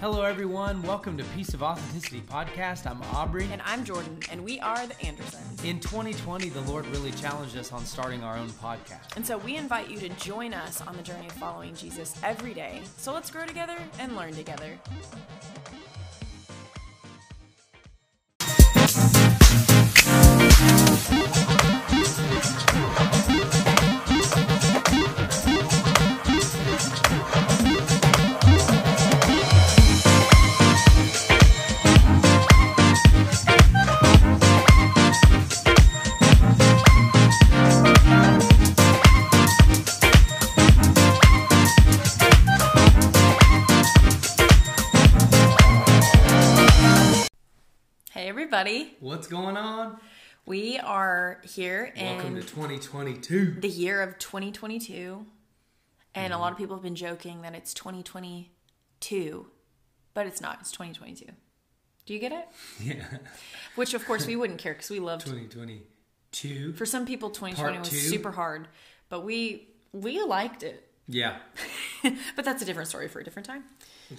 Hello, everyone. Welcome to Piece of Authenticity podcast. I'm Aubrey. And I'm Jordan, and we are the Andersons. In 2020, the Lord really challenged us on starting our own podcast. And so we invite you to join us on the journey of following Jesus every day. So let's grow together and learn together. Everybody. What's going on? We are here Welcome to 2022. the year of 2022. And a mm-hmm. lot of people have been joking that it's 2022, but it's not. It's 2022. Do you get it? Yeah, Which, of course, we wouldn't care because we loved 2022. For some people, 2020 was two. super hard, but we we liked it. Yeah, but that's a different story for a different time,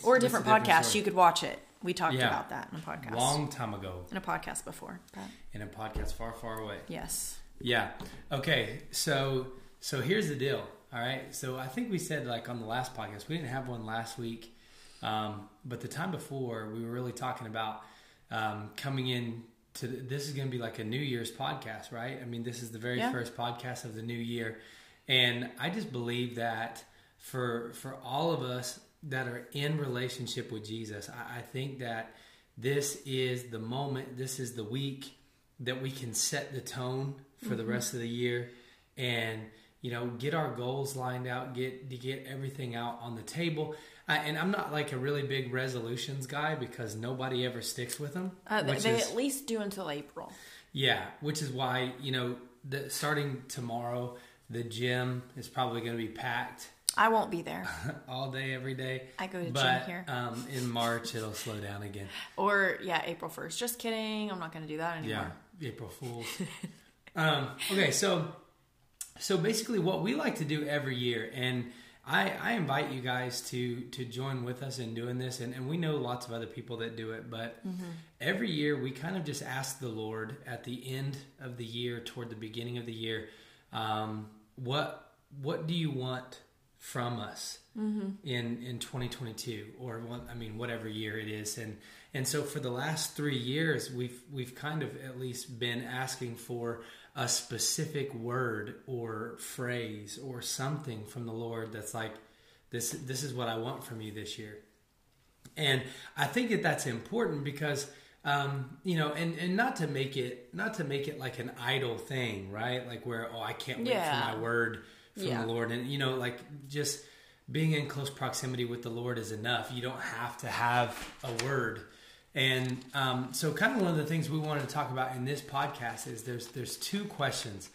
or a it's a different different podcast. story. You could watch it. We talked Yeah. about that in a podcast, long time ago in a podcast before. But in a podcast far, far away. yes, Yeah. Okay. So so here's the deal. All right. So I think we said like on the last podcast we didn't have one last week, um, but the time before we were really talking about um, coming in to this is going to be like a New Year's podcast, right? I mean, this is the very Yeah. first podcast of the new year, and I just believe that for for all of us that are in relationship with Jesus, I, I think that this is the moment, this is the week that we can set the tone for the rest of the year and you know get our goals lined out get to get everything out on the table. I, and i'm not like a really big resolutions guy because nobody ever sticks with them uh, they, they is, at least do until April. yeah which is why you know the, starting tomorrow the gym is probably going to be packed I won't be there, all day every day I go to gym but here. um, in march it'll slow down again or yeah, April first. Just kidding. I'm not going to do that anymore. Yeah, April Fools. um, okay, so so basically, what we like to do every year, and I, I invite you guys to to join with us in doing this, and, and we know lots of other people that do it, but every year we kind of just ask the Lord at the end of the year, toward the beginning of the year, um, what what do you want from us in in 2022 or I mean whatever year it is and and so for the last 3 years we've we've kind of at least been asking for a specific word or phrase or something from the Lord that's like this this is what I want from you this year and I think that that's important because um, you know, and, and not to make it not to make it like an idle thing, right? Like where oh I can't wait Yeah. for my word from Yeah. the Lord, and you know, like just being in close proximity with the Lord is enough. You don't have to have a word. And um, so, kind of one of the things we wanted to talk about in this podcast is there's there's two questions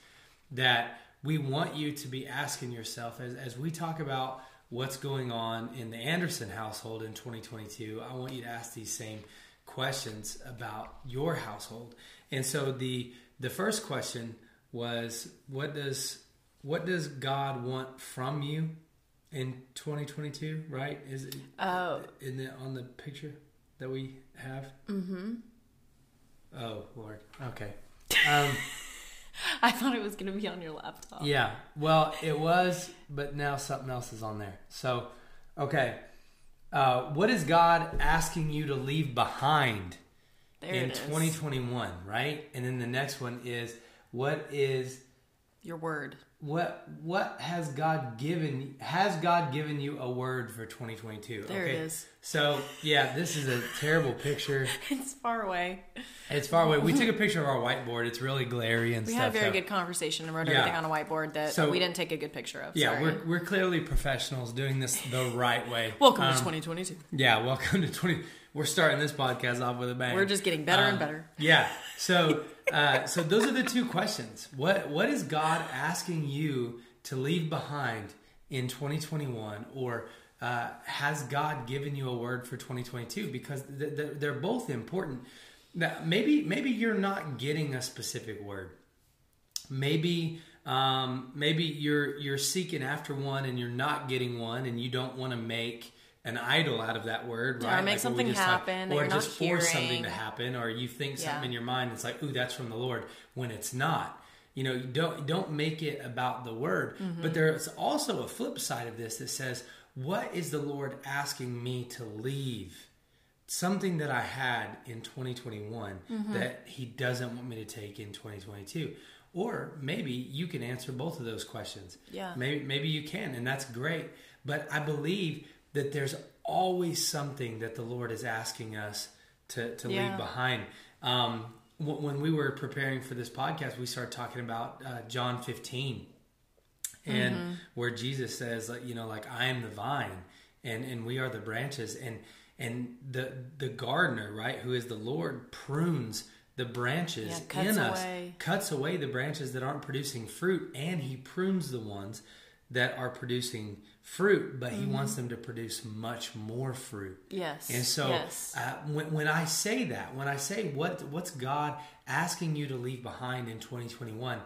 that we want you to be asking yourself as, as we talk about what's going on in the Anderson household in 2022. I want you to ask these same questions about your household. And so the the first question was what does what does God want from you in 2022, right? Is it Oh, in the on the picture that we have? Mm-hmm. Oh Lord. Okay. Um, I thought it was going to be on your laptop. yeah. Well, it was, but now something else is on there. So, okay. Uh, what is God asking you to leave behind There in 2021? Right, and then the next one is what is Your word. what what has God given has God given you a word for 2022? There it is. So yeah, this is a terrible picture. It's far away. It's far away. We took a picture of our whiteboard. It's really glary and We stuff. We had a very so- good conversation and wrote Yeah. everything on a whiteboard that So- we didn't take a good picture of. Yeah, Sorry. we're we're clearly professionals doing this the right way. Welcome Um, to 2022. Yeah, welcome to 20. We're starting this podcast off with a bang. We're just getting better and Um, better. Yeah. So, uh, so those are the two questions. What What is God asking you to leave behind in 2021, or uh, has God given you a word for 2022? Because th- th- they're both important. Now, maybe maybe you're not getting a specific word. Maybe um, maybe you're you're seeking after one and you're not getting one, and you don't want to make an idol out of that word, Or right? make what we something happen that or just not force something to happen, or you think something Yeah. in your mind. It's like, ooh, that's from the Lord, when it's not. You know, don't don't make it about the word. Mm-hmm. But there's also a flip side of this that says, what is the Lord asking me to leave? Something that I had in 2021 Mm-hmm. that He doesn't want me to take in 2022. Or maybe you can answer both of those questions. Yeah. Maybe maybe you can, and that's great. But I believe that there's always something that the Lord is asking us to, to Yeah. leave behind. Um, wh- when we were preparing for this podcast, we started talking about uh, John 15 and Mm-hmm. where Jesus says, like, you know, like I am the vine and, and we are the branches and, and the, the gardener, right, who is the Lord prunes the branches Yeah, in us, away. cuts away the branches that aren't producing fruit and he prunes the ones that are producing fruit, but he Mm-hmm. wants them to produce much more fruit. Yes. And so yes. uh, when, when I say that, when I say what what's God asking you to leave behind in 2021,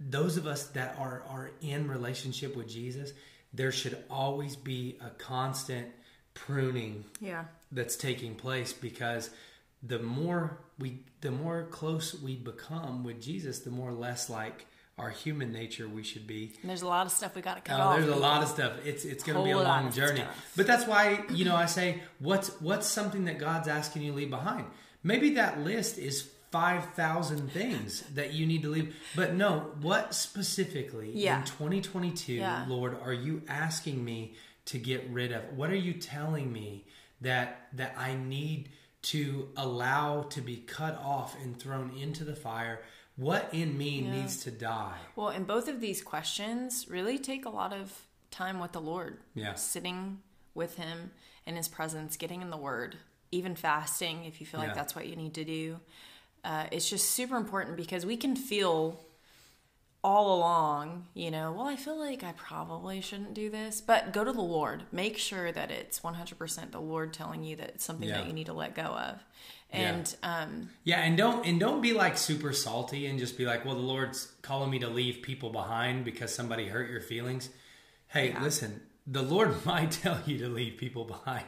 those of us that are are in relationship with Jesus, there should always be a constant pruning yeah. that's taking place because the more we the more close we become with Jesus, the more less like our human nature we should be. And there's a lot of stuff we got to cut Oh, off. there's a lot of stuff. It's it's going to be a long journey. stuff. But that's why you know I say what's what's something that God's asking you to leave behind. Maybe that list is five thousand things that you need to leave. But no, what specifically Yeah. in 2022, Yeah. Lord, are you asking me to get rid of? What are you telling me that that I need to allow to be cut off and thrown into the fire? What in me needs to die? Well, and both of these questions really take a lot of time with the Lord. Yeah. Sitting with Him in His presence, getting in the Word, even fasting if you feel Yeah. like that's what you need to do. Uh, it's just super important because we can feel all along, you know, well, I feel like I probably shouldn't do this, but go to the Lord. Make sure that it's 100% the Lord telling you that it's something Yeah. that you need to let go of. And um, Yeah, and don't and don't be like super salty and just be like, "Well, the Lord's calling me to leave people behind because somebody hurt your feelings." Hey, listen, the Lord might tell you to leave people behind,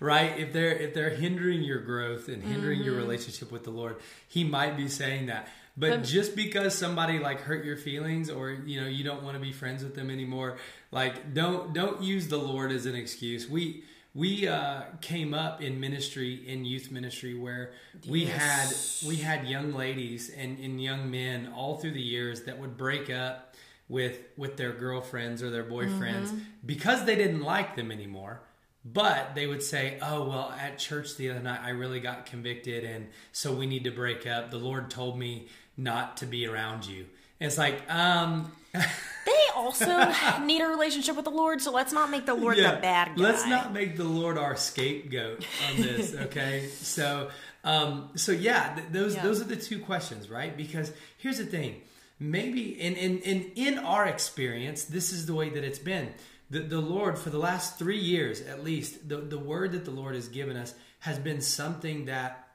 right? If they're if they're hindering your growth and hindering your relationship with the Lord, He might be saying that. But, But- just because somebody like hurt your feelings or you know you don't want to be friends with them anymore, like don't don't use the Lord as an excuse. We we uh, came up in ministry in youth ministry where we Yes. had we had young ladies and, and young men all through the years that would break up with with their girlfriends or their boyfriends because they didn't like them anymore. But they would say oh well at church the other night i really got convicted and so we need to break up. The lord told me not to be around you it's like um they also need a relationship with the Lord, so let's not make the Lord the bad guy. Let's not make the Lord our scapegoat on this, okay? so, um, so yeah, th- those Yeah. those are the two questions, right? Because here's the thing: maybe in in in in our experience, this is the way that it's been. The, the Lord, for the last three years at least, the, the word that the Lord has given us has been something that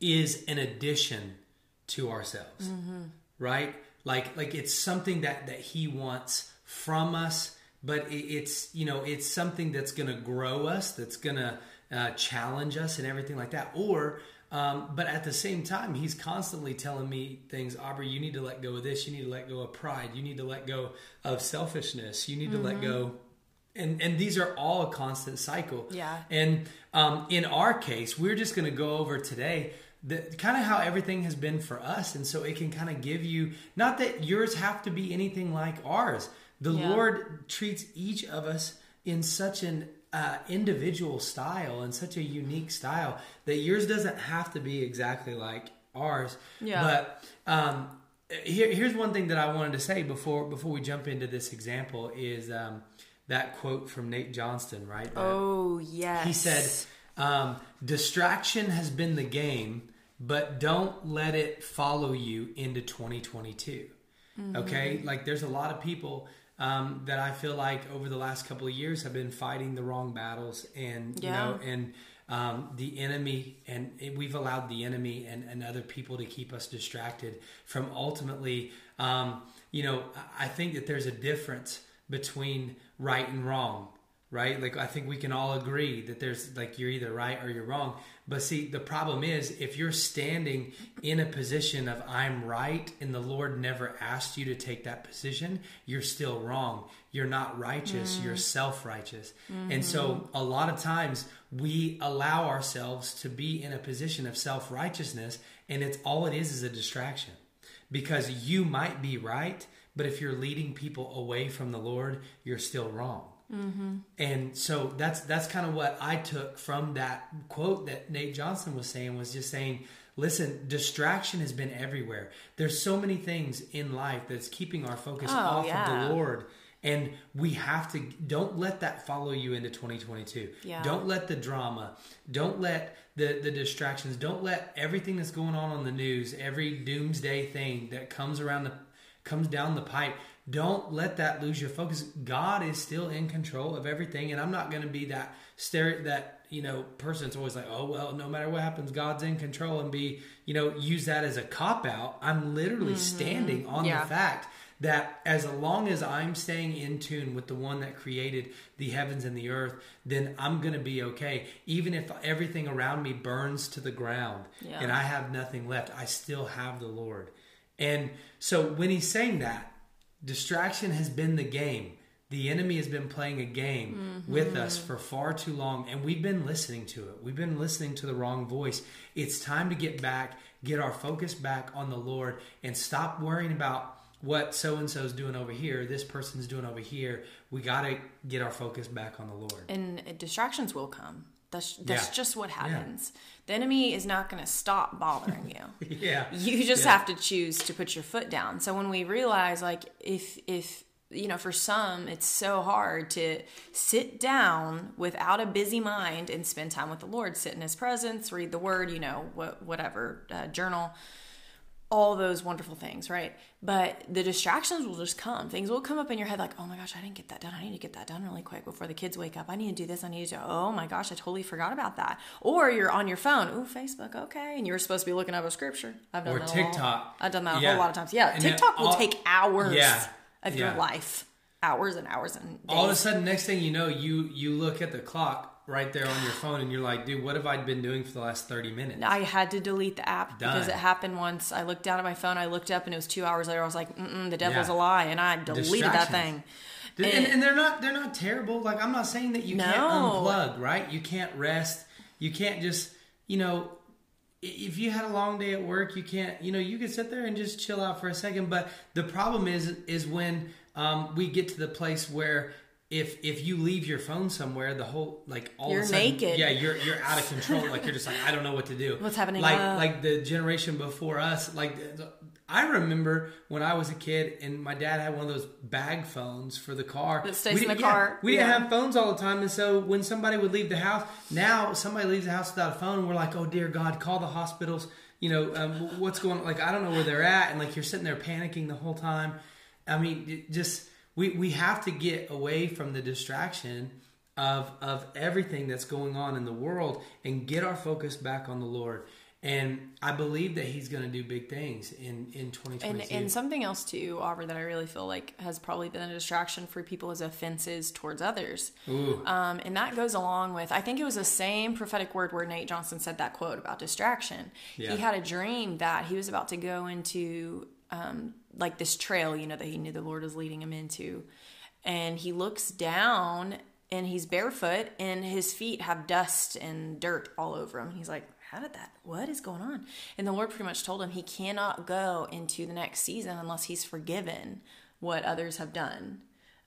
is an addition to ourselves right like like it's something that that he wants from us but it, it's you know it's something that's gonna grow us that's gonna uh, challenge us and everything like that. Or um, but at the same time he's constantly telling me things aubrey you need to let go of this. You need to let go of pride. You need to let go of selfishness. You need to let go and and these are all a constant cycle. Yeah. and um, in our case, we're just going to go over today the kind of how everything has been for us, and so it can kind of give you not that yours have to be anything like ours. The Yeah. Lord treats each of us in such an uh, individual style and such a unique style that yours doesn't have to be exactly like ours. Yeah. But um, here, here's one thing that I wanted to say before before we jump into this example is um, that quote from Nate Johnston, right? That- Oh yes. he said, um, "Distraction has been the game, but don't let it follow you into 2022." Mm-hmm. Okay, like there's a lot of people um, that I feel like over the last couple of years have been fighting the wrong battles, and you know, and um, the enemy, and we've allowed the enemy and, and other people to keep us distracted from ultimately, um, you know, I think that there's a difference between right and wrong right? Like I think we can all agree that there's like you're either right or you're wrong. But see, the problem is if you're standing in a position of I'm right and the Lord never asked you to take that position, you're still wrong. You're not righteous, mm. you're self-righteous. Mm-hmm. And so a lot of times we allow ourselves to be in a position of self-righteousness and it's all it is is a distraction. Because you might be right, but if you're leading people away from the Lord, you're still wrong. Mm-hmm. And so that's that's kind of what I took from that quote that Nate Johnston was saying was just saying, listen, distraction has been everywhere. There's so many things in life that's keeping our focus oh, off yeah. of the Lord. And we have to don't let that follow you into 2022. Yeah. Don't let the drama, don't let the the distractions, don't let everything that's going on on the news, every doomsday thing that comes around the comes down the pipe don't let that lose your focus. God is still in control of everything, and I'm not going to be that stare that you know person that's always like, oh well, no matter what happens, God's in control, and be you know use that as a cop out. I'm literally mm-hmm. standing on yeah. the fact that as long as I'm staying in tune with the one that created the heavens and the earth, then I'm going to be okay. Even if everything around me burns to the ground yeah. and I have nothing left, I still have the Lord. And so when he's saying that, Distraction has been the game. The enemy has been playing a game mm-hmm. with us for far too long, and we've been listening to it. We've been listening to the wrong voice. It's time to get back, get our focus back on the Lord, and stop worrying about what so and so's doing over here, this person's doing over here. We got to get our focus back on the Lord. And distractions will come. That's that's yeah. just what happens. Yeah. The enemy is not going to stop bothering you. yeah. You just yeah. have to choose to put your foot down. So when we realize like if if you know for some it's so hard to sit down without a busy mind and spend time with the Lord, sit in his presence, read the word, you know, what whatever, uh, journal all those wonderful things, right? But the distractions will just come. Things will come up in your head like, oh my gosh, I didn't get that done. I need to get that done really quick before the kids wake up. I need to do this. I need to, oh my gosh, I totally forgot about that. Or you're on your phone, oh, Facebook, okay. And you were supposed to be looking up a scripture. I've done or that. Or TikTok. I've done that a yeah. whole lot of times. Yeah, and TikTok all, will take hours yeah, of yeah. your life. Hours and hours and days. All of a sudden, next thing you know, you you look at the clock right there on your phone and you're like, dude, what have I been doing for the last 30 minutes? I had to delete the app Done. because it happened once. I looked down at my phone, I looked up and it was two hours later. I was like, the devil's yeah. a lie. And I deleted that thing. And, and, and, they're not they're not terrible. Like I'm not saying that you no. can't unplug, right? You can't rest. You can't just, you know, if you had a long day at work, you can't, you know, you could sit there and just chill out for a second. But the problem is, is when um, we get to the place where if if you leave your phone somewhere, the whole like all you're of a sudden, naked. Yeah, you're you're out of control. like you're just like I don't know what to do. What's happening? Like uh, like the generation before us. Like I remember when I was a kid and my dad had one of those bag phones for the car. That stays in the yeah, car. We didn't have phones all the time, and so when somebody would leave the house, now somebody leaves the house without a phone, and we're like, oh dear God, call the hospitals. You know um, what's going on? Like I don't know where they're at, and like you're sitting there panicking the whole time. I mean, just we, we have to get away from the distraction of of everything that's going on in the world and get our focus back on the Lord. And I believe that He's going to do big things in in 2022. And, and something else too, Aubrey, that I really feel like has probably been a distraction for people is offenses towards others. Um, and that goes along with I think it was the same prophetic word where Nate Johnston said that quote about distraction. Yeah. He had a dream that he was about to go into um, like this trail, you know, that he knew the Lord was leading him into. And he looks down and he's barefoot and his feet have dust and dirt all over him. He's like, How did that? What is going on? And the Lord pretty much told him he cannot go into the next season unless he's forgiven what others have done.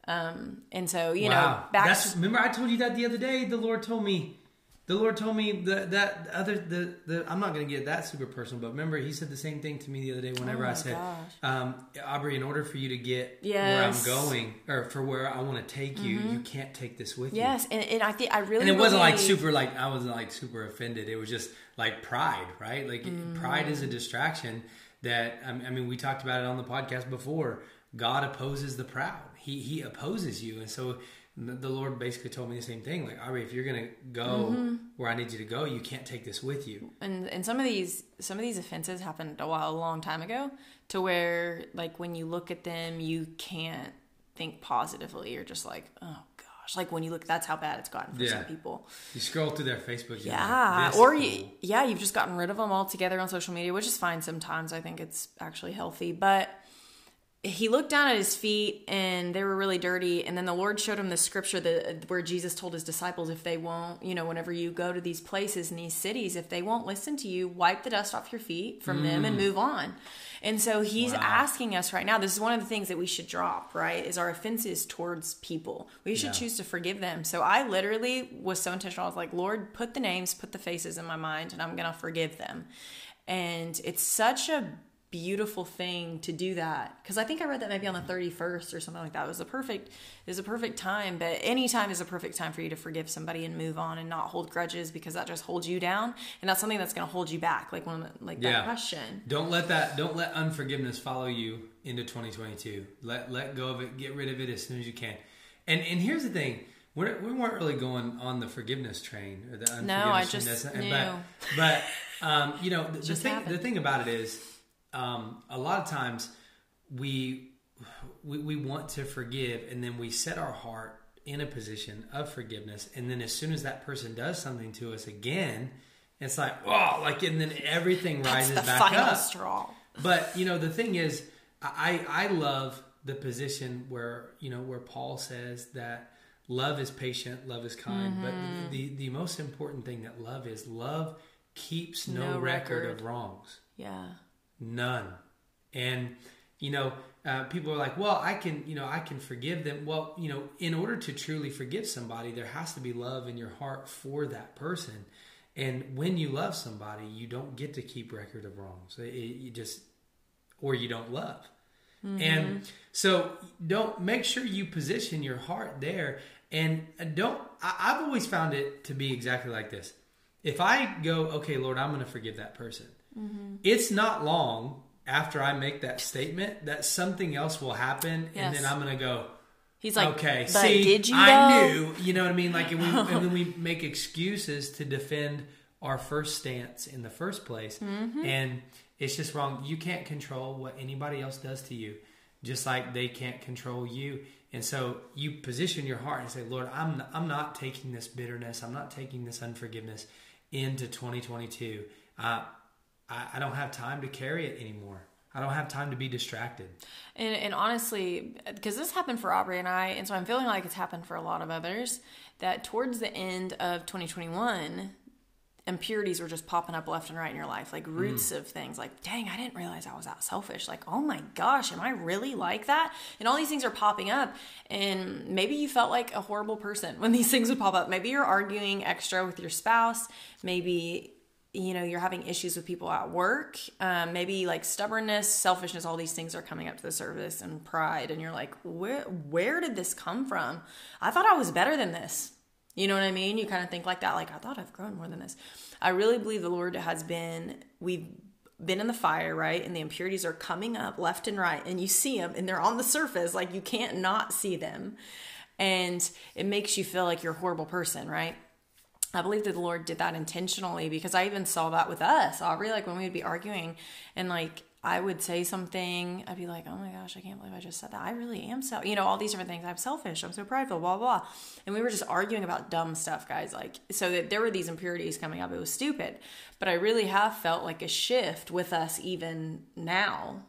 Um, and so, you wow. know, back. That's, remember, I told you that the other day. The Lord told me the Lord told me that that other the, the I'm not going to get that super personal, but remember He said the same thing to me the other day. Whenever oh I said, um, Aubrey, in order for you to get yes. where I'm going or for where I want to take you, mm-hmm. you can't take this with yes. you. Yes, and, and I think I really and it wasn't like super like I wasn't like super offended. It was just like pride, right? Like mm. pride is a distraction that I mean we talked about it on the podcast before. God opposes the proud. He He opposes you, and so the Lord basically told me the same thing. Like, Ari, if you're gonna go mm-hmm. where I need you to go, you can't take this with you. And and some of these some of these offenses happened a while a long time ago, to where like when you look at them, you can't think positively. You're just like, oh gosh, like when you look, that's how bad it's gotten for Yeah. some people. You scroll through their Facebook. Yeah, like, or you, yeah, you've just gotten rid of them altogether on social media, which is fine sometimes. I think it's actually healthy, but he looked down at his feet and they were really dirty. And then the lord showed him the scripture that where jesus told his disciples if they won't you know whenever you go to these places in these cities if they won't listen to you wipe the dust off your feet from them and mm. move on. And so he's Wow. asking us right now this is one of the things that we should drop right is our offenses towards people. We should Yeah. choose to forgive them. So i literally was so intentional. I was like lord put the names put the faces in my mind and i'm gonna forgive them. And it's such a beautiful thing to do that because i think i read that maybe on the 31st or something like that it was a perfect it was a perfect time but any time is a perfect time for you to forgive somebody and move on and not hold grudges because that just holds you down and that's something that's going to hold you back like one like that question Don't let that. Don't let unforgiveness follow you into 2022. Let let go of it. Get rid of it as soon as you can. And and here's the thing. We're, we weren't really going on the forgiveness train or the unforgiveness No, I train. just That's- knew. But, but um, you know, the, the thing the thing about it is, um, a lot of times we, we we want to forgive, and then we set our heart in a position of forgiveness, and then as soon as that person does something to us again, it's like oh, like and then everything that's rises the back final up. straw But you know, the thing is, I I love the position where you know where Paul says that love is patient, love is kind. But Mm-hmm. the the most important thing that love is love keeps no, No record. record. of wrongs, yeah none. And you know, uh, people are like, well, I can you know I can forgive them. Well, you know, in order to truly forgive somebody, there has to be love in your heart for that person. And when you love somebody, you don't get to keep record of wrongs. It- it- you just or you don't love. And so don't make sure you position your heart there and don't I, I've always found it to be exactly like this. If I go, okay, Lord, I'm going to forgive that person. It's not long after I make that statement that something else will happen and then I'm going to go, he's like okay, but see, did you I knew, you know what I mean? Like, and, we, and then we make excuses to defend our first stance in the first place, Mm-hmm. and it's just wrong. You can't control what anybody else does to you, just like they can't control you. And so you position your heart and say, Lord, I'm not, I'm not taking this bitterness, I'm not taking this unforgiveness into 2022. Uh, I, I don't have time to carry it anymore. I don't have time to be distracted. And, and honestly, because this happened for Aubrey and I, and so I'm feeling like it's happened for a lot of others, that towards the end of 2021, impurities were just popping up left and right in your life, like roots mm. of things. Like, dang, I didn't realize I was that selfish. Like, oh my gosh, am I really like that? And all these things are popping up. And maybe you felt like a horrible person when these things would pop up. Maybe you're arguing extra with your spouse. Maybe you know you're having issues with people at work um, maybe like stubbornness selfishness all these things are coming up to the surface and pride and you're like where where did this come from? I thought i was better than this. You know what i mean? You kind of think like that like i thought i've grown more than this. I really believe the lord has been we've been in the fire right? And the impurities are coming up left and right and you see them and they're on the surface like you can't not see them. And it makes you feel like you're a horrible person right I believe that the Lord did that intentionally because I even saw that with us, Aubrey. Like when we would be arguing and like I would say something, I'd be like, oh my gosh, I can't believe I just said that. I really am so, you know, all these different things. I'm selfish. I'm so prideful, blah, blah. And we were just arguing about dumb stuff, guys. Like, so that there were these impurities coming up. It was stupid. But I really have felt like a shift with us even now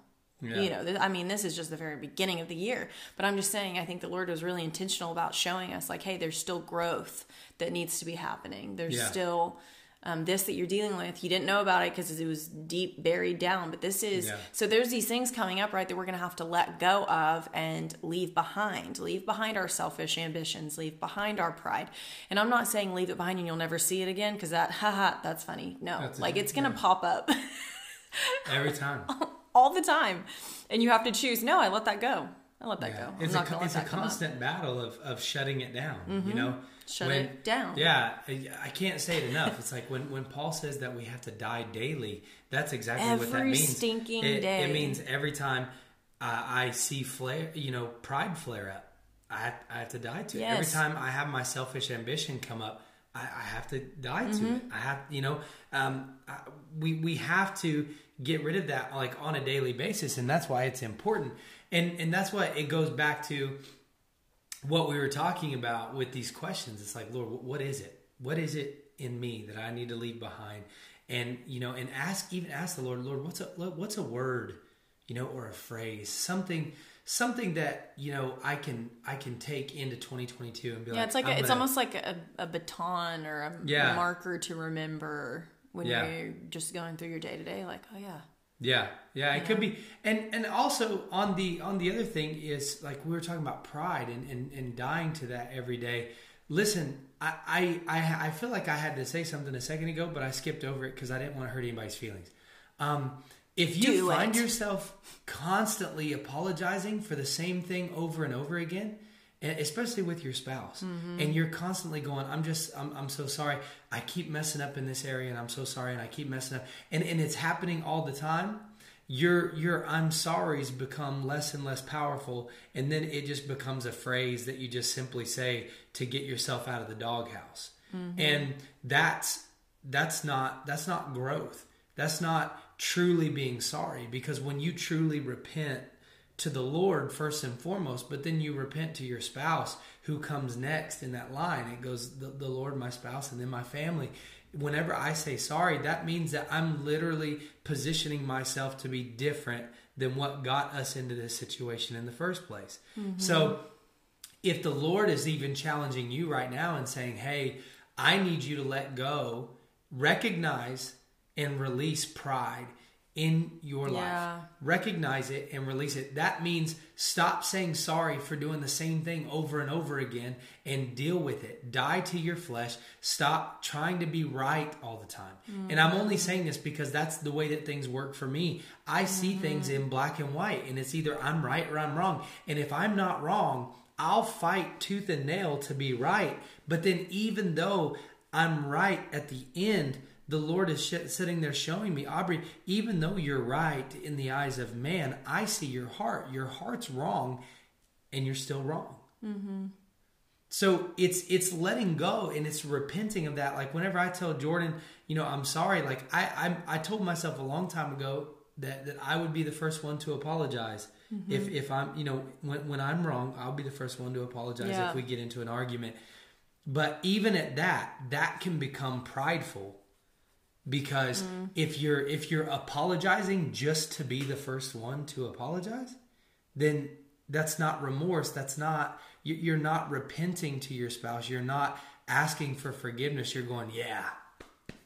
Yeah. you know th- i mean this is just the very beginning of the year but i'm just saying i think the lord was really intentional about showing us like hey there's still growth that needs to be happening there's Yeah. still um, this that you're dealing with you didn't know about it because it was deep buried down but this is Yeah. so there's these things coming up right that we're going to have to let go of and leave behind leave behind our selfish ambitions leave behind our pride and i'm not saying leave it behind and you'll never see it again because that haha that's funny no That's like it's going to yeah. pop up Every time. All the time and you have to choose no i let that go i let that Yeah. go I'm It's a it's a. Mm-hmm. constant battle of, of shutting it down. You know, Shut it down. Yeah, I, can't say it enough. It's like when when Paul says that we have to die daily. That's exactly what that Every means. stinking it, day. It means every time uh, I see flare, you know, pride flare up, I have, I have to die to it. Every time I have my selfish ambition come up, I, I have to die to Mm-hmm. it. I have, you know, um, I, we we have to get rid of that like on a daily basis, and that's why it's important. And and that's why it goes back to what we were talking about with these questions, it's like, Lord, what is it? What is it in me that I need to leave behind? And you know, and ask even ask the Lord, Lord, what's a what's a word, you know, or a phrase, something something that you know I can I can take into 2022 and be yeah, like, it's like a, it's gonna- almost like a, a baton or a Yeah. marker to remember when Yeah. you're just going through your day to day. Like, oh yeah, Yeah, yeah, it could be, and and also on the on the other thing is like we were talking about pride and and, and dying to that every day. Listen, I, I I I feel like I had to say something a second ago, but I skipped over it because I didn't want to hurt anybody's feelings. Um, if you Do find it. yourself constantly apologizing for the same thing over and over again, and especially with your spouse, mm-hmm. and you're constantly going, "I'm just, I'm, I'm so sorry. I keep messing up in this area, and I'm so sorry, and I keep messing up," and and it's happening all the time. Your your I'm sorry's become less and less powerful, and then it just becomes a phrase that you just simply say to get yourself out of the doghouse, mm-hmm. and that's that's not that's not growth. That's not truly being sorry because when you truly repent to the Lord first and foremost, but then you repent to your spouse who comes next in that line. It goes the, the Lord, my spouse, and then my family. Whenever I say sorry, that means that I'm literally positioning myself to be different than what got us into this situation in the first place. Mm-hmm. So if the Lord is even challenging you right now and saying, Hey, I need you to let go, recognize and release pride in your Yeah. life. Recognize it and release it. That means stop saying sorry for doing the same thing over and over again and deal with it. Die to your flesh. Stop trying to be right all the time. And I'm only mm-hmm. saying this because that's the way that things work for me. I see mm-hmm. things in black and white, and it's either I'm right or I'm wrong. And if I'm not wrong, I'll fight tooth and nail to be right. But then, even though I'm right at the end, the Lord is sh- sitting there showing me, Aubrey, even though you're right in the eyes of man, I see your heart. Your heart's wrong, and you're still wrong. Mm-hmm. So it's it's letting go and it's repenting of that. Like whenever I tell Jordan, you know, I'm sorry. Like I I, I told myself a long time ago that that I would be the first one to apologize mm-hmm. if if I'm you know when when I'm wrong, I'll be the first one to apologize Yeah. if we get into an argument. But even at that, that can become prideful because mm. if you're if you're apologizing just to be the first one to apologize, then that's not remorse. That's not you- you're not repenting to your spouse. You're not asking for forgiveness. You're going, yeah,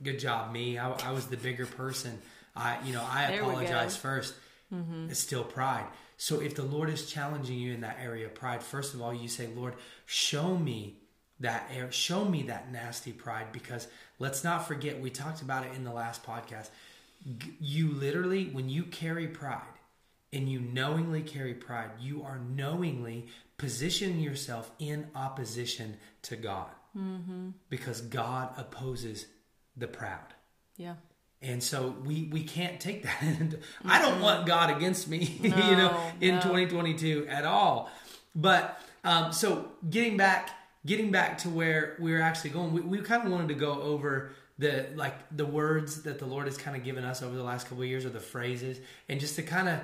good job, me. I, I was the bigger person. I you know I There we go. apologize 1st mm-hmm. It's still pride. So if the Lord is challenging you in that area of pride, first of all, you say, Lord, show me that air, show me that nasty pride because let's not forget we talked about it in the last podcast. You literally, when you carry pride and you knowingly carry pride, you are knowingly positioning yourself in opposition to God because God opposes the proud. yeah, And so we we can't take that. into- I don't want God against me, you know, in no. 2022 at all. But um, so getting back getting back to where we were actually going, we, we kind of wanted to go over the like the words that the Lord has kind of given us over the last couple of years, or the phrases, and just to kind of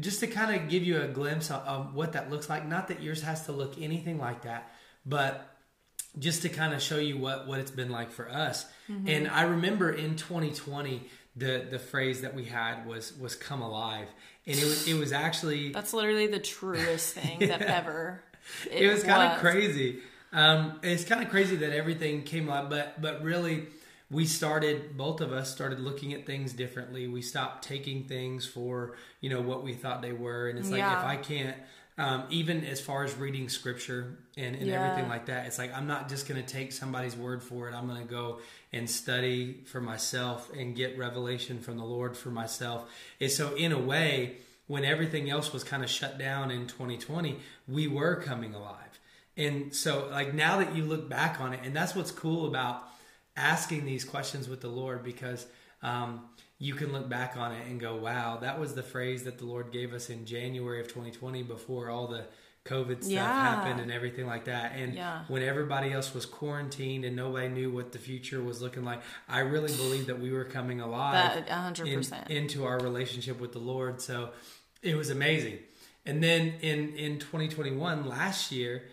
just to kind of give you a glimpse of, of what that looks like. Not that yours has to look anything like that, but just to kind of show you what what it's been like for us. Mm-hmm. And I remember in 2020 the the phrase that we had was was come alive. And it was it was actually that's literally the truest thing that ever. it, was kind of crazy. Um, it's kind of crazy that everything came up, but but really, we started both of us started looking at things differently. We stopped taking things for you know what we thought they were, and it's like Yeah. if I can't. Um, even as far as reading scripture and, and Yeah. everything like that, it's like I'm not just going to take somebody's word for it. I'm going to go and study for myself and get revelation from the Lord for myself. And so, in a way, when everything else was kind of shut down in 2020, we were coming alive. And so, like now that you look back on it, and that's what's cool about asking these questions with the Lord because um, you can look back on it and go, wow, that was the phrase that the Lord gave us in January of 2020 before all the COVID stuff Yeah. happened and everything like that. And Yeah. when everybody else was quarantined and nobody knew what the future was looking like, I really believe that we were coming alive That- a hundred in- into our relationship with the Lord. So it was amazing. And then in in 2021 last year,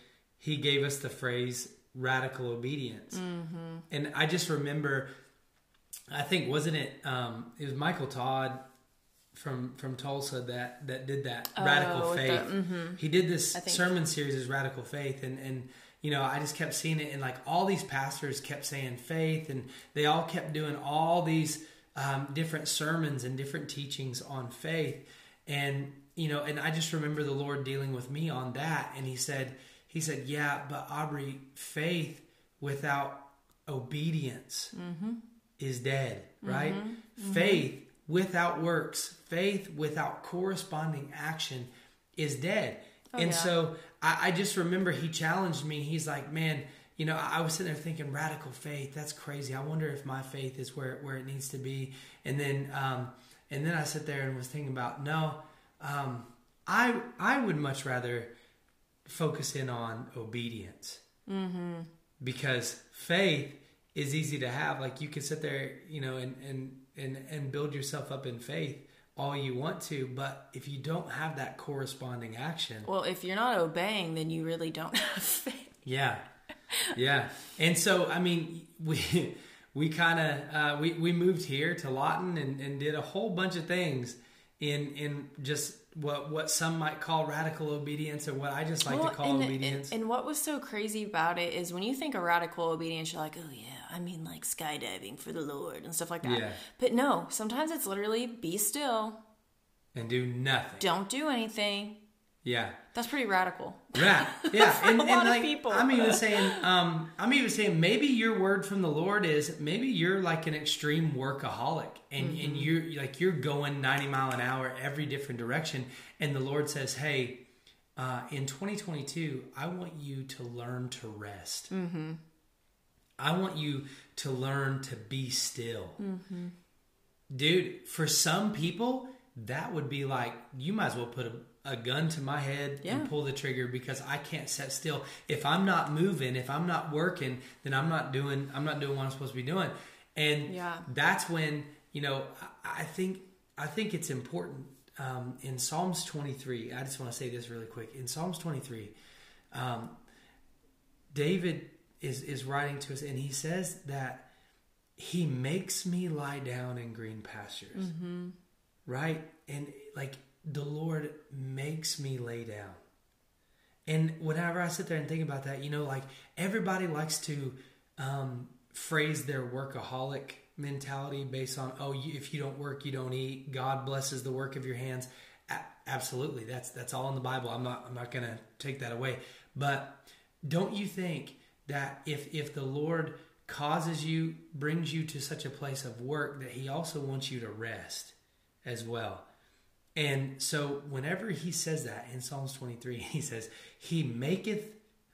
he gave us the phrase radical obedience. Mm-hmm. And I just remember, I think wasn't it? Um, it was Michael Todd from from Tulsa that that did that Oh, radical with the- faith. mhm. He did this sermon series as radical faith, and and you know I just kept seeing it, and like all these pastors kept saying faith, and they all kept doing all these um, different sermons and different teachings on faith, and you know, and I just remember the Lord dealing with me on that, and He said, He said, yeah, but Aubrey, faith without obedience is dead, right? Faith without works, faith without corresponding action is dead. and yeah. so I, I just remember he challenged me. He's like, man, you know, I I was sitting there thinking radical faith. That's crazy. I wonder if my faith is where where it needs to be. And then um, and then I sat there and was thinking about no, um, I I would much rather focus in on obedience. Because faith is easy to have. Like you can sit there you know and and and and build yourself up in faith all you want to but if you don't have that corresponding action Well, if you're not obeying, then you really don't have faith. yeah. Yeah. And so i mean we we kind of uh, we we moved here to lawton and, and did a whole bunch of things in in just what what some might call radical obedience or what i just like Well, to call and, obedience And, and what was so crazy about it is when you think of radical obedience, you're like, oh yeah, I mean like skydiving for the Lord and stuff like that. Yeah. But no, sometimes it's literally be still, and do nothing don't do anything. Yeah That's pretty radical. Yeah, yeah, and, a and lot of like, people. I'm even saying, um, I'm even saying, maybe your word from the Lord is maybe you're like an extreme workaholic, and Mm-hmm. and you're like you're going 90 mile an hour every different direction, and the Lord says, hey, uh, in 2022, I want you to learn to rest. Mm-hmm. I want you to learn to be still. Mm-hmm. Dude, for some people, that would be like you might as well put a, a gun to my head Yeah. and pull the trigger because I can't sit still. If I'm not moving, if I'm not working, then I'm not doing I'm not doing what I'm supposed to be doing. And Yeah. that's when you know I, think I think it's important um, in Psalms 23. I just want to say this really quick. In Psalms 23, um, David is is writing to us, and he says that he makes me lie down in green pastures, right? And like the Lord makes me lay down. And whenever I sit there and think about that, you know, like everybody likes to um, phrase their workaholic mentality based on, oh, you, if you don't work, you don't eat. God blesses the work of your hands. A- absolutely, that's that's all in the Bible. I'm not I'm not to take that away. But don't you think that if if the Lord causes you, brings you to such a place of work, that He also wants you to rest as well? And so, whenever he says that in Psalms 23, he says, He maketh,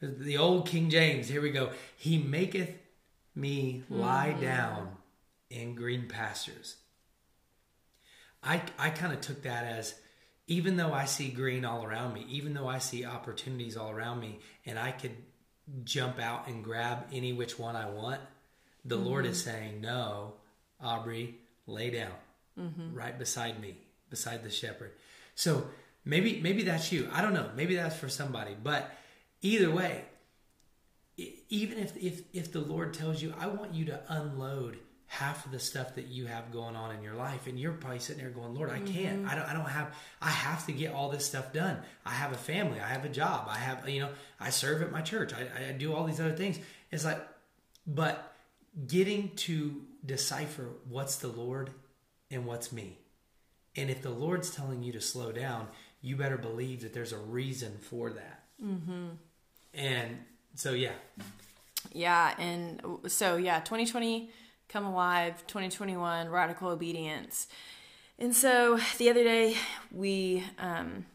the old King James, here we go, He maketh me lie hmm. down in green pastures. I, I kind of took that as, even though I see green all around me, even though I see opportunities all around me, and I could jump out and grab any which one I want, the Lord is mm-hmm. saying, No, Aubrey, lay down mm-hmm. right beside me, beside the shepherd. So maybe maybe that's you. I don't know. Maybe that's for somebody. But either way, even if if if the Lord tells you, I want you to unload half of the stuff that you have going on in your life and you're probably sitting there going lord i can't mm-hmm. i don't i don't have i have to get all this stuff done i have a family i have a job i have you know i serve at my church i, I do all these other things it's like but getting to decipher what's the lord and what's me and if the lord's telling you to slow down you better believe that there's a reason for that mm-hmm. and so yeah Yeah, and so yeah, 2020 come alive, 2021 radical obedience. And so the other day we um,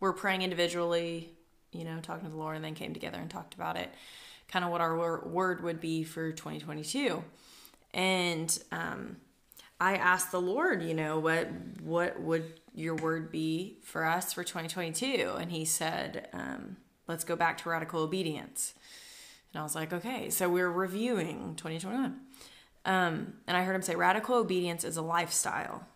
were praying individually, you know, talking to the Lord, and then came together and talked about it, kind of what our wor- word would be for 2022. And um, I asked the Lord, you know, what what would your word be for us for 2022? And He said, um, "Let's go back to radical obedience." And I was like, okay, so we're reviewing 2021. Um, and I heard him say radical obedience is a lifestyle.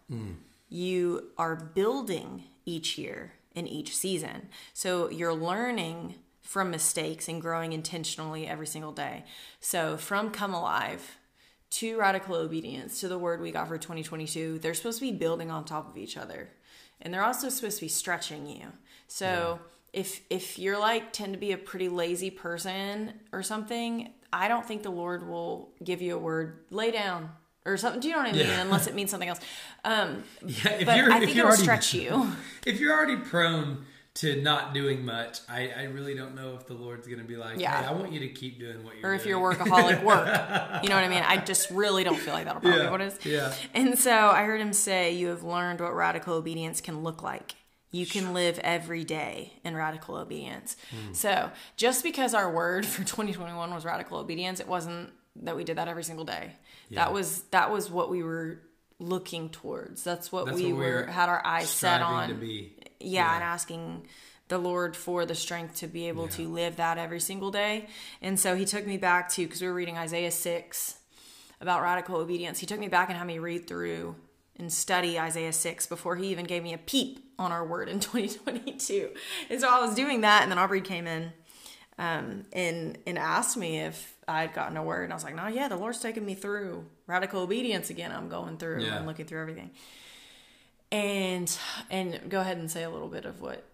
You are building each year in each season. So you're learning from mistakes and growing intentionally every single day. So, from Come Alive to Radical Obedience to the word we got for 2022, they're supposed to be building on top of each other. And they're also supposed to be stretching you. So, yeah. if if you're like tend to be a pretty lazy person or something, I don't think the Lord will give you a word lay down or something. Do you know what I mean? Yeah. Unless it means something else. Um, yeah, if but you're, I think it'll already, stretch you. If you're already prone to not doing much, I, I really don't know if the Lord's going to be like, yeah. Hey, I want you to keep doing what you're doing. Or if doing. you're workaholic, work. you know what I mean? I just really don't feel like that'll probably yeah. what it is. Yeah. And so I heard him say, You have learned what radical obedience can look like. You can live every day in radical obedience. Mm. So just because our word for 2021 was radical obedience, it wasn't that we did that every single day. Yeah. That was that was what we were looking towards. That's what That's we what were had our eyes set on. Yeah, yeah, and asking the Lord for the strength to be able yeah. to live that every single day. And so he took me back to because we were reading Isaiah 6 about radical obedience. He took me back and had me read through and study Isaiah 6 before he even gave me a peep on our word in 2022. And so I was doing that and then Aubrey came in um, and and asked me if I had gotten a word, and I was like, "No, yeah, the Lord's taking me through radical obedience again. I'm going through yeah. and looking through everything." And and go ahead and say a little bit of what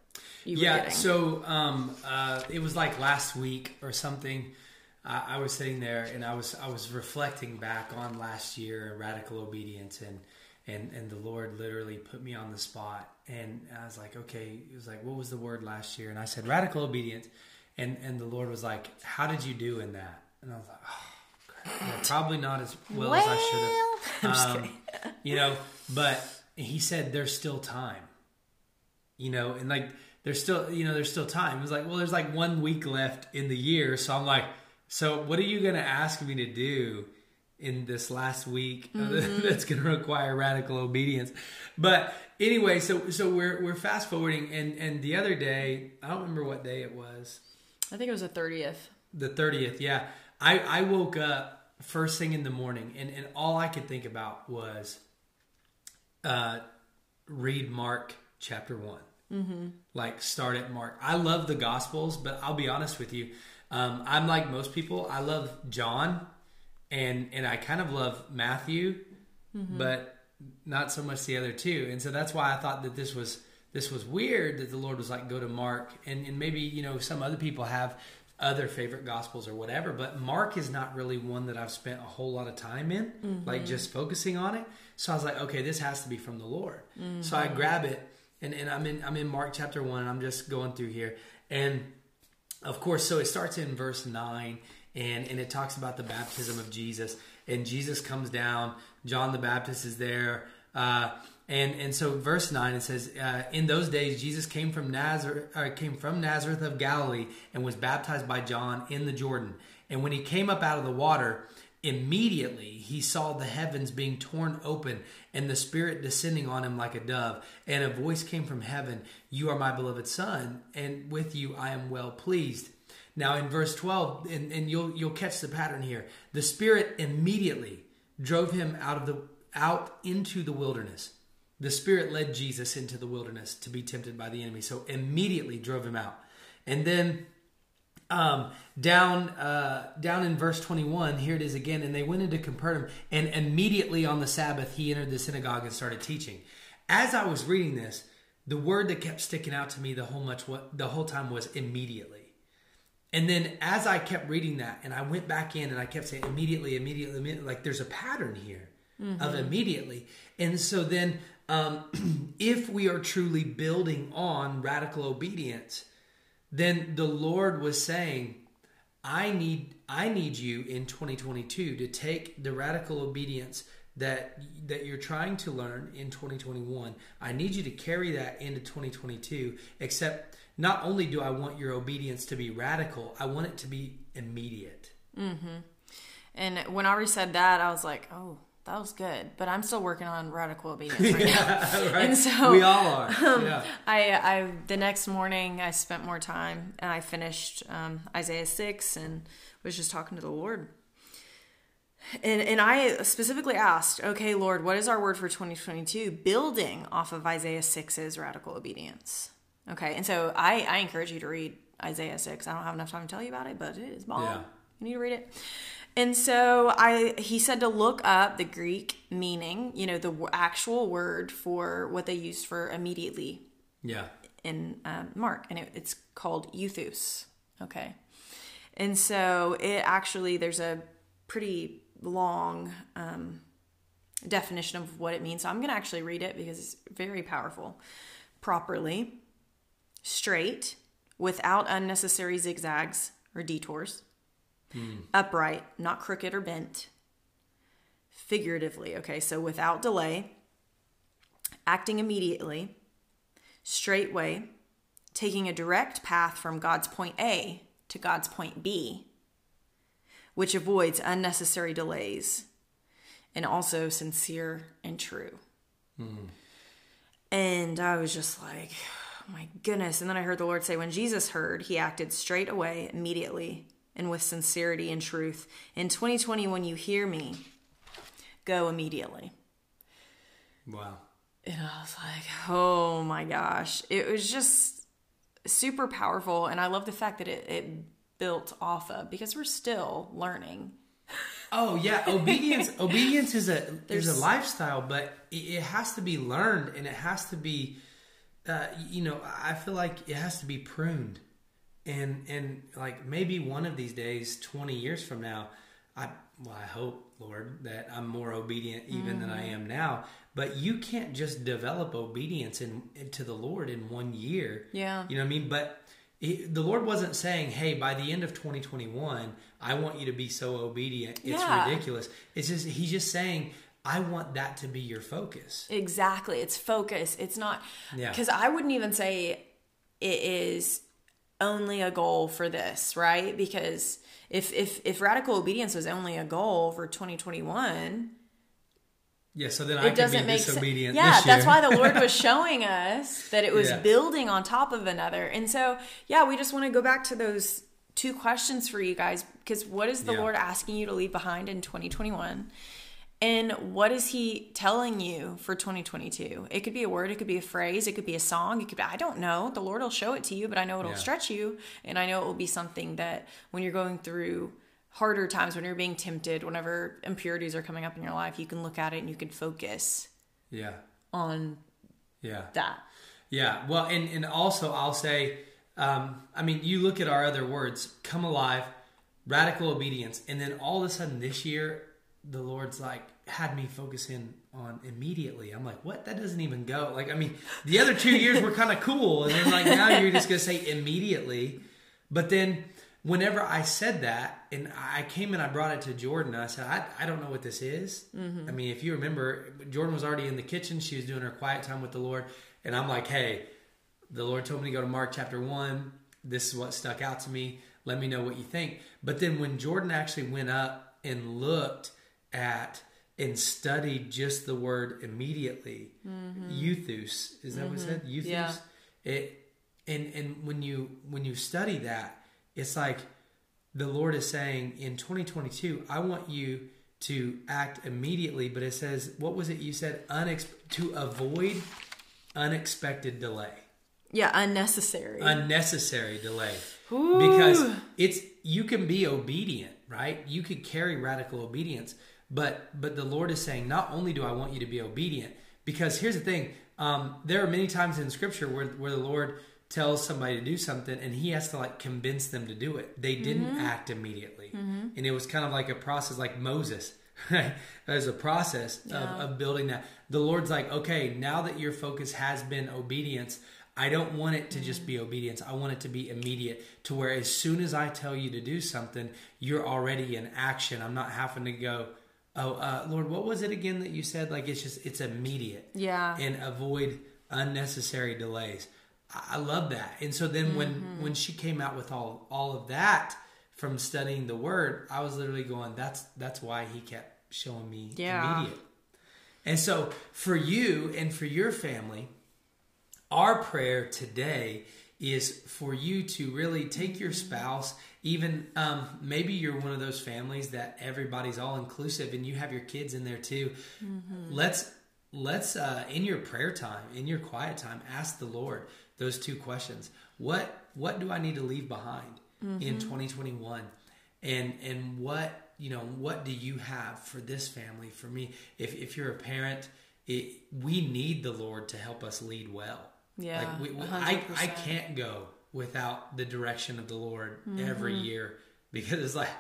you yeah, getting. so um, uh, it was like last week or something. I was sitting there and I was I was reflecting back on last year radical obedience and and and the Lord literally put me on the spot and I was like okay it was like what was the word last year and I said radical obedience and and the Lord was like, "How did you do in that?" And I was like, "Oh, probably not as well, well as I should have." Um, you know, but he said, "There's still time." You know, and like there's still you know there's still time. It was like, well, there's like one week left in the year, so I'm like, so what are you going to ask me to do? in this last week mm-hmm. that's going to require radical obedience. But anyway, so so we're we're fast forwarding, and and the other day, I don't remember what day it was. I think it was the 30th. The 30th, yeah. I, I woke up first thing in the morning and, and all I could think about was uh, read Mark chapter one. Mm-hmm. Like start at Mark. I love the Gospels, but I'll be honest with you. Um, I'm like most people. I love John, and and I kind of love Matthew, mm-hmm. but not so much the other two. And so that's why I thought that this was this was weird that the Lord was like, go to Mark. And, and maybe, you know, some other people have other favorite gospels or whatever, but Mark is not really one that I've spent a whole lot of time in, mm-hmm. like just focusing on it. So I was like, okay, this has to be from the Lord. Mm-hmm. So I grab it and, and I'm in I'm in Mark chapter one and I'm just going through here. And of course, so it starts in verse nine and, and it talks about the baptism of Jesus. And Jesus comes down, John the Baptist is there. Uh, and and so verse nine it says, uh, "In those days Jesus came from Nazareth, uh, came from Nazareth of Galilee, and was baptized by John in the Jordan. And when he came up out of the water, immediately he saw the heavens being torn open, and the Spirit descending on him like a dove. And a voice came from heaven: You are my beloved Son, and with you I am well pleased." Now in verse twelve, and, and you'll you'll catch the pattern here. The Spirit immediately drove him out of the out into the wilderness the Spirit led Jesus into the wilderness to be tempted by the enemy. So immediately drove him out. And then um, down uh, down in verse 21, here it is again. And they went into Capernaum, and immediately on the Sabbath, he entered the synagogue and started teaching. As I was reading this, the word that kept sticking out to me the whole much what the whole time was immediately. And then as I kept reading that, and I went back in and I kept saying immediately, immediately, immediately like there's a pattern here mm-hmm. of immediately. And so then um, if we are truly building on radical obedience, then the Lord was saying, I need I need you in 2022 to take the radical obedience that that you're trying to learn in 2021. I need you to carry that into 2022. Except not only do I want your obedience to be radical, I want it to be immediate. Mm-hmm. And when Ari said that, I was like, oh, that was good, but I'm still working on radical obedience right yeah, now. Right. And so we all are. Um, yeah. I, I, the next morning I spent more time and I finished um, Isaiah six and was just talking to the Lord. And and I specifically asked, okay, Lord, what is our word for 2022? Building off of Isaiah 6's radical obedience. Okay, and so I, I encourage you to read Isaiah 6. I don't have enough time to tell you about it, but it is bomb. Yeah. You need to read it. And so I he said to look up the Greek meaning, you know, the w- actual word for what they used for immediately Yeah. in um, Mark, and it, it's called euthus. Okay, and so it actually there's a pretty long um, definition of what it means. So I'm going to actually read it because it's very powerful. Properly, straight, without unnecessary zigzags or detours, Mm. upright, not crooked or bent. Figuratively, okay, so without delay, acting immediately, straightway, taking a direct path from God's point A to God's point B, which avoids unnecessary delays and also sincere and true. Mm. And I was just like, oh my goodness. And then I heard the Lord say, when Jesus heard, he acted straight away, immediately, and with sincerity and truth. In 2020, when you hear me, go immediately. Wow. And I was like, oh my gosh. It was just super powerful. And I love the fact that it, it built off of because we're still learning. Oh yeah, obedience. obedience is a is There's- a lifestyle, but it, it has to be learned, and it has to be, uh, you know, I feel like it has to be pruned, and and like maybe one of these days, twenty years from now, I well, I hope, Lord, that I'm more obedient even than I mm-hmm. am now. But you can't just develop obedience in, into the Lord in one year. Yeah. You know what I mean? But he, the Lord wasn't saying, "Hey, by the end of 2021, I want you to be so obedient. It's Yeah. ridiculous." It's just He's just saying, "I want that to be your focus." Exactly. It's focus. It's not Yeah. because I wouldn't even say it is only a goal for this, right? Because if if if radical obedience was only a goal for 2021, Yeah. So then it can doesn't make sense. disobedient. Yeah, this that's why the Lord was showing us that it was Yeah. building on top of another. And so, yeah, we just want to go back to those two questions for you guys because what is the Yeah. Lord asking you to leave behind in 2021? And what is he telling you for 2022? It could be a word, it could be a phrase, it could be a song, it could be I don't know. The Lord will show it to you, but I know it'll Yeah. stretch you and I know it will be something that when you're going through harder times when you're being tempted, whenever impurities are coming up in your life, you can look at it and you can focus yeah. on Yeah. that. Yeah. Well, and and also I'll say, um, I mean, you look at our other words: come alive, radical obedience, and then all of a sudden this year, the Lord's like had me focus in on immediately. I'm like, what? That doesn't even go. Like, I mean, the other two years were kind of cool, and then like now you're just gonna say immediately, but then. Whenever I said that, and I came and I brought it to Jordan, I said, I, I don't know what this is. Mm-hmm. I mean, if you remember, Jordan was already in the kitchen. She was doing her quiet time with the Lord. And I'm like, hey, the Lord told me to go to Mark chapter 1. This is what stuck out to me. Let me know what you think. But then when Jordan actually went up and looked at and studied just the word immediately, mm-hmm. euthus, is that what it mm-hmm. said? Euthus? Yeah. It and and when you when you study that, it's like the Lord is saying in 2022, I want you to act immediately, but it says, what was it you said? Unex- to avoid unexpected delay Yeah, unnecessary. unnecessary delay because it's you can be obedient right you could carry radical obedience but but the lord is saying not only do i want you to be obedient because here's the thing um, there are many times in scripture where, where the lord tells somebody to do something and he has to like convince them to do it. They didn't mm-hmm. act immediately. Mm-hmm. And it was kind of like a process like moses right? There's a process of, of building that. The lord's like okay now that your focus has been obedience I don't want it to just mm-hmm. be obedience. I want it to be immediate to where as soon as I tell you to do something, you're already in action. I'm not having to go, oh, uh, Lord, what was it again that you said? Like it's just, it's immediate. Yeah. And avoid unnecessary delays. I, I love that. And so then when, Mm-hmm. when she came out with all, all of that from studying the word, I was literally going, that's, that's why he kept showing me Yeah. immediate. And so for you and for your family, our prayer today is for you to really take your spouse even um, maybe you're one of those families that everybody's all inclusive and you have your kids in there too. Let's let's uh, in your prayer time in your quiet time ask the lord those two questions. What what do I need to leave behind in 2021, and and what you know what do you have for this family for me? If if you're a parent, it, we need the Lord to help us lead well. Yeah, like we, we, I I can't go without the direction of the Lord every mm-hmm. year because it's like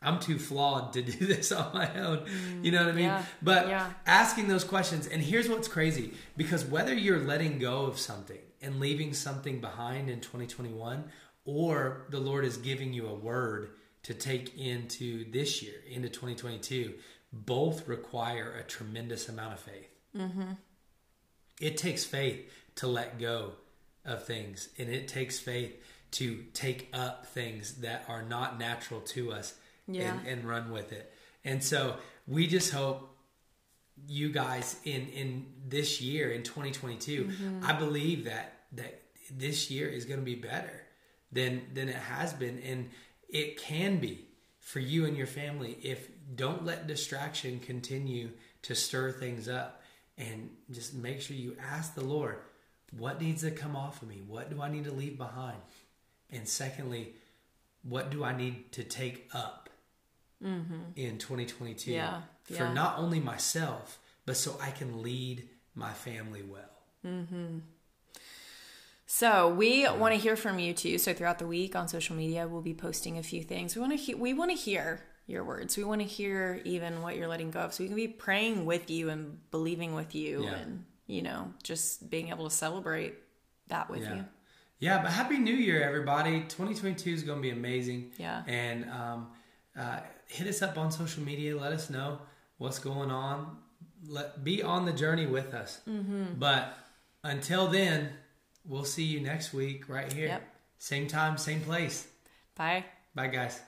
I'm too flawed to do this on my own. Mm, you know what I mean? Yeah. But Yeah. asking those questions, and here's what's crazy because whether you're letting go of something and leaving something behind in 2021, or the Lord is giving you a word to take into this year, into 2022, both require a tremendous amount of faith. Mm-hmm. It takes faith to let go of things, and it takes faith to take up things that are not natural to us Yeah. and, and run with it. And so we just hope you guys in in this year in 2022 mm-hmm. i believe that that this year is going to be better than than it has been and it can be for you and your family if don't let distraction continue to stir things up and just make sure you ask the lord what needs to come off of me what do i need to leave behind and secondly what do i need to take up mm-hmm. in 2022 Yeah, for yeah. not only myself, but so I can lead my family well. Mm-hmm. So we want to hear from you too. So throughout the week on social media, we'll be posting a few things. We want to he- we want to hear your words. We want to hear even what you're letting go of, so we can be praying with you and believing with you, Yeah. and you know, just being able to celebrate that with Yeah. you. Yeah, but happy new year, everybody. 2022 is going to be amazing. Yeah. And um, uh, hit us up on social media. Let us know what's going on. Let Be on the journey with us. Mm-hmm. But until then, we'll see you next week right here. Yep. Same time, same place. Bye. Bye, guys.